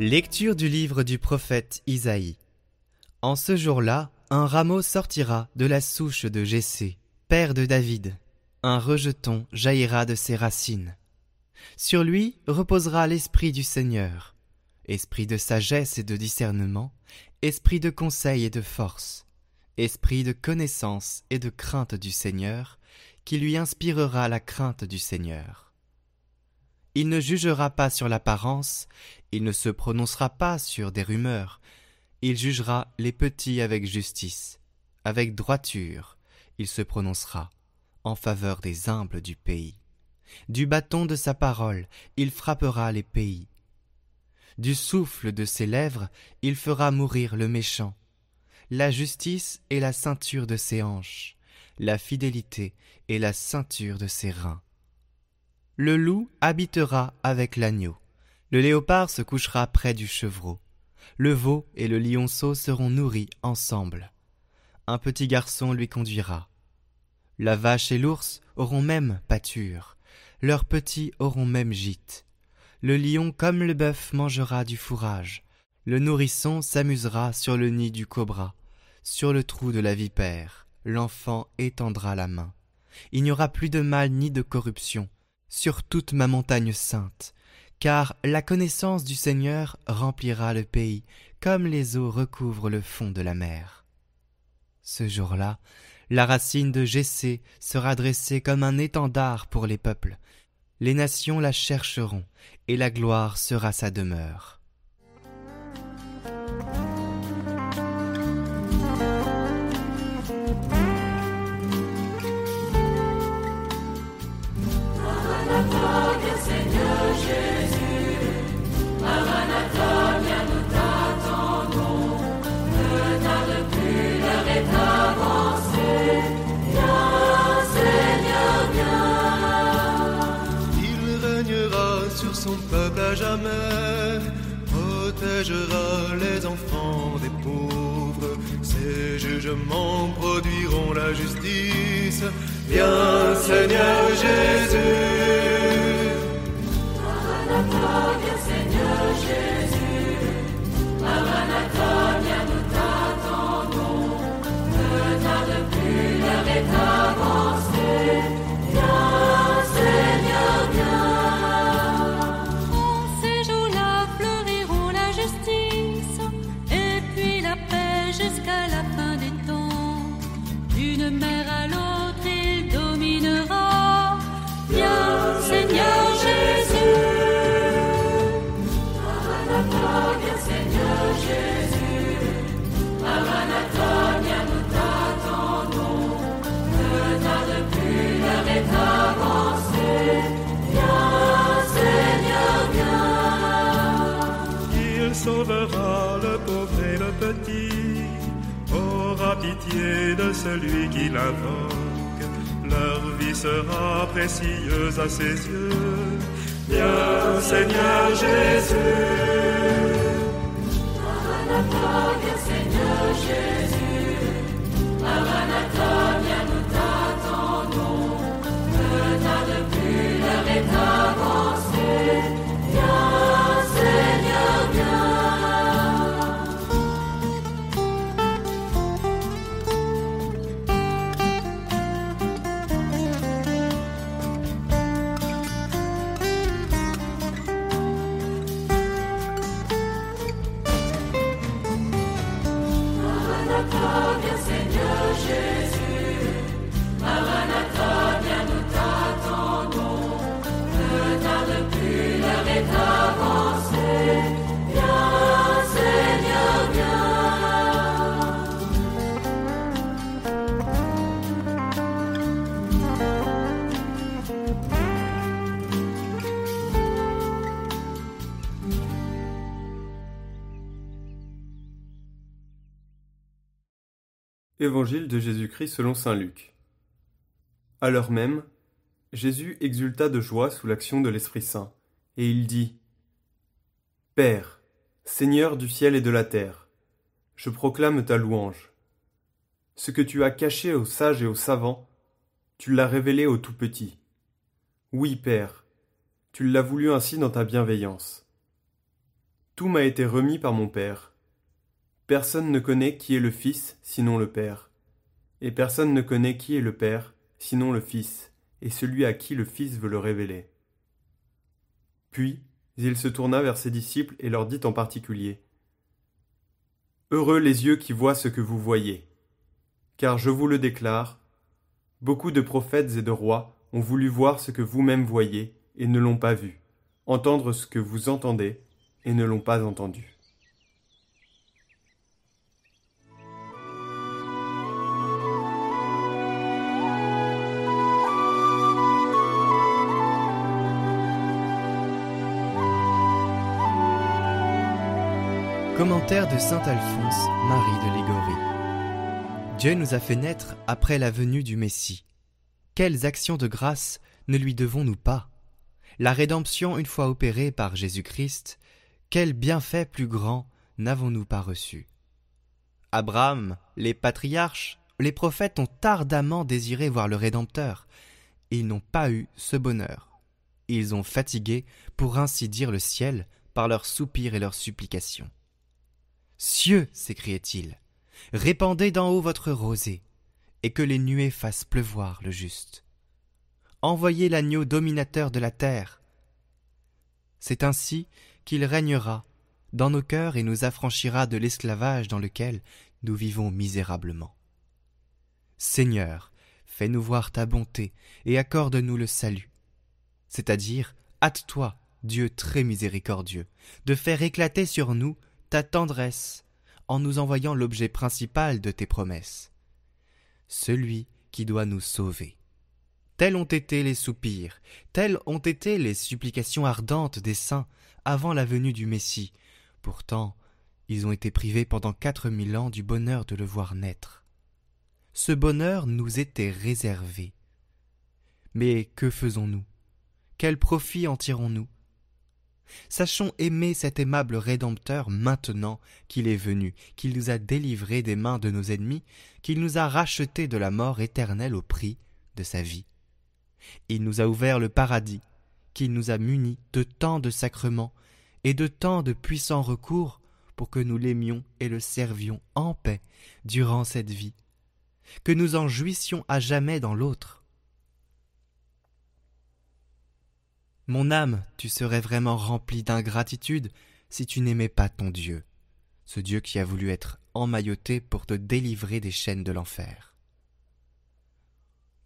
Lecture du livre du prophète Isaïe. En ce jour-là, un rameau sortira de la souche de Jessé, père de David. Un rejeton jaillira de ses racines. Sur lui reposera l'esprit du Seigneur, esprit de sagesse et de discernement, esprit de conseil et de force, esprit de connaissance et de crainte du Seigneur, qui lui inspirera la crainte du Seigneur. Il ne jugera pas sur l'apparence, il ne se prononcera pas sur des rumeurs, il jugera les petits avec justice, avec droiture, il se prononcera en faveur des humbles du pays. Du bâton de sa parole, il frappera les pays. Du souffle de ses lèvres, il fera mourir le méchant. La justice est la ceinture de ses hanches, la fidélité est la ceinture de ses reins. Le loup habitera avec l'agneau, le léopard se couchera près du chevreau, le veau et le lionceau seront nourris ensemble. Un petit garçon lui conduira. La vache et l'ours auront même pâture, leurs petits auront même gîte. Le lion comme le bœuf mangera du fourrage, le nourrisson s'amusera sur le nid du cobra, sur le trou de la vipère, l'enfant étendra la main. Il n'y aura plus de mal ni de corruption, sur toute ma montagne sainte, car la connaissance du Seigneur remplira le pays, comme les eaux recouvrent le fond de la mer. Ce jour-là, la racine de Jessé sera dressée comme un étendard pour les peuples. Les nations la chercheront, et la gloire sera sa demeure. Jamais protégera les enfants des pauvres. Ses jugements produiront la justice. Bien Seigneur Jésus. De celui qui l'invoque. Leur vie sera précieuse à ses yeux. Bien Seigneur. Seigneur Jésus. Évangile de Jésus-Christ selon saint Luc. À l'heure même, Jésus exulta de joie sous l'action de l'Esprit Saint, et il dit Père, Seigneur du ciel et de la terre, je proclame ta louange. Ce que tu as caché aux sages et aux savants, tu l'as révélé aux tout petits. Oui, Père, tu l'as voulu ainsi dans ta bienveillance. Tout m'a été remis par mon Père. Personne ne connaît qui est le Fils sinon le Père. Et personne ne connaît qui est le Père sinon le Fils, et celui à qui le Fils veut le révéler. Puis il se tourna vers ses disciples et leur dit en particulier Heureux les yeux qui voient ce que vous voyez. Car je vous le déclare, beaucoup de prophètes et de rois ont voulu voir ce que vous-même voyez et ne l'ont pas vu, entendre ce que vous entendez et ne l'ont pas entendu. Commentaire de saint Alphonse, Marie de Légorie. Dieu nous a fait naître après la venue du Messie. Quelles actions de grâce ne lui devons-nous pas? La rédemption une fois opérée par Jésus-Christ, quel bienfait plus grand n'avons-nous pas reçu? Abraham, les patriarches, les prophètes ont ardemment désiré voir le Rédempteur, ils n'ont pas eu ce bonheur. Ils ont fatigué, pour ainsi dire, le ciel par leurs soupirs et leurs supplications. Cieux, s'écriait-il, répandez d'en haut votre rosée, et que les nuées fassent pleuvoir le juste. Envoyez l'agneau dominateur de la terre. C'est ainsi qu'il régnera dans nos cœurs et nous affranchira de l'esclavage dans lequel nous vivons misérablement. Seigneur, fais-nous voir ta bonté et accorde-nous le salut. C'est-à-dire, hâte-toi, Dieu très miséricordieux, de faire éclater sur nous ta tendresse en nous envoyant l'objet principal de tes promesses, celui qui doit nous sauver. Tels ont été les soupirs, telles ont été les supplications ardentes des saints avant la venue du Messie. Pourtant, ils ont été privés pendant quatre mille ans du bonheur de le voir naître. Ce bonheur nous était réservé. Mais que faisons-nous? Quel profit en tirons-nous? Sachons aimer cet aimable Rédempteur maintenant qu'il est venu, qu'il nous a délivrés des mains de nos ennemis, qu'il nous a rachetés de la mort éternelle au prix de sa vie. Il nous a ouvert le paradis, qu'il nous a munis de tant de sacrements et de tant de puissants recours pour que nous l'aimions et le servions en paix durant cette vie, que nous en jouissions à jamais dans l'autre. Mon âme, tu serais vraiment remplie d'ingratitude si tu n'aimais pas ton Dieu, ce Dieu qui a voulu être emmailloté pour te délivrer des chaînes de l'enfer.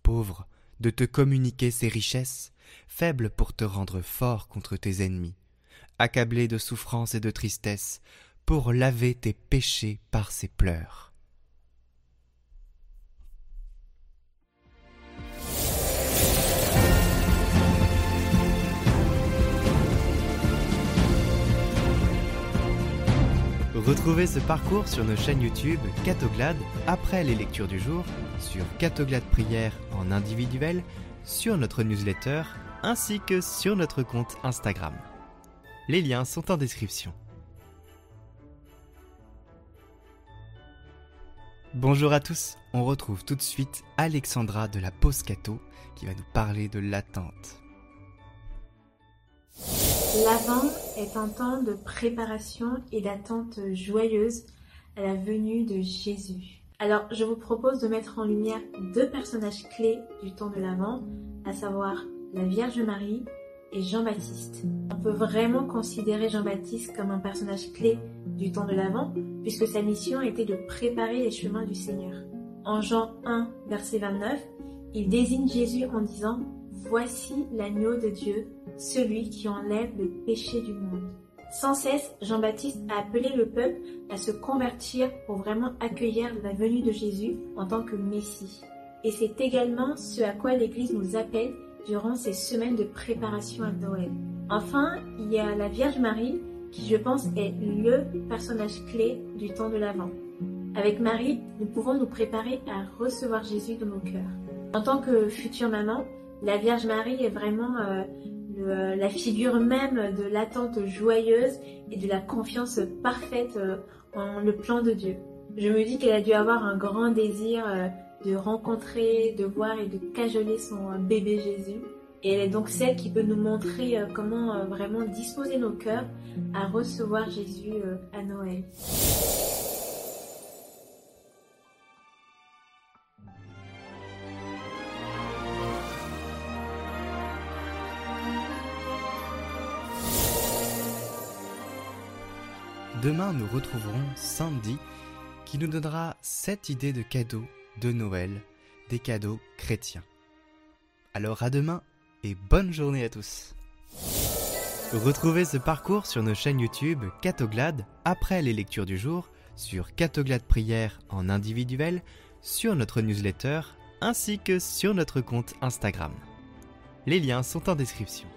Pauvre de te communiquer ses richesses, faible pour te rendre fort contre tes ennemis, accablé de souffrance et de tristesse, pour laver tes péchés par ses pleurs. Retrouvez ce parcours sur nos chaînes YouTube Catoglade après les lectures du jour, sur Catoglade Prière en individuel, sur notre newsletter ainsi que sur notre compte Instagram. Les liens sont en description. Bonjour à tous, on retrouve tout de suite Alexandra de la Pause Cato qui va nous parler de l'attente. L'Avent est un temps de préparation et d'attente joyeuse à la venue de Jésus. Alors, je vous propose de mettre en lumière deux personnages clés du temps de l'Avent, à savoir la Vierge Marie et Jean-Baptiste. On peut vraiment considérer Jean-Baptiste comme un personnage clé du temps de l'Avent, puisque sa mission était de préparer les chemins du Seigneur. En Jean 1, verset 29, il désigne Jésus en disant Voici l'agneau de Dieu, celui qui enlève le péché du monde. Sans cesse, Jean-Baptiste a appelé le peuple à se convertir pour vraiment accueillir la venue de Jésus en tant que Messie. Et c'est également ce à quoi l'Église nous appelle durant ces semaines de préparation à Noël. Enfin, il y a la Vierge Marie qui, je pense, est le personnage clé du temps de l'Avent. Avec Marie, nous pouvons nous préparer à recevoir Jésus dans nos cœurs. En tant que future maman, la Vierge Marie est vraiment euh, euh, la figure même de l'attente joyeuse et de la confiance parfaite euh, en le plan de Dieu. Je me dis qu'elle a dû avoir un grand désir de rencontrer, de voir et de cajoler son bébé Jésus. Et elle est donc celle qui peut nous montrer comment vraiment disposer nos cœurs à recevoir Jésus à Noël. Demain, nous retrouverons Sandy qui nous donnera 7 idées de cadeaux de Noël, des cadeaux chrétiens. Alors à demain et bonne journée à tous. Retrouvez ce parcours sur nos chaînes YouTube Catoglade après les lectures du jour, sur Catoglade Prière en individuel, sur notre newsletter ainsi que sur notre compte Instagram. Les liens sont en description.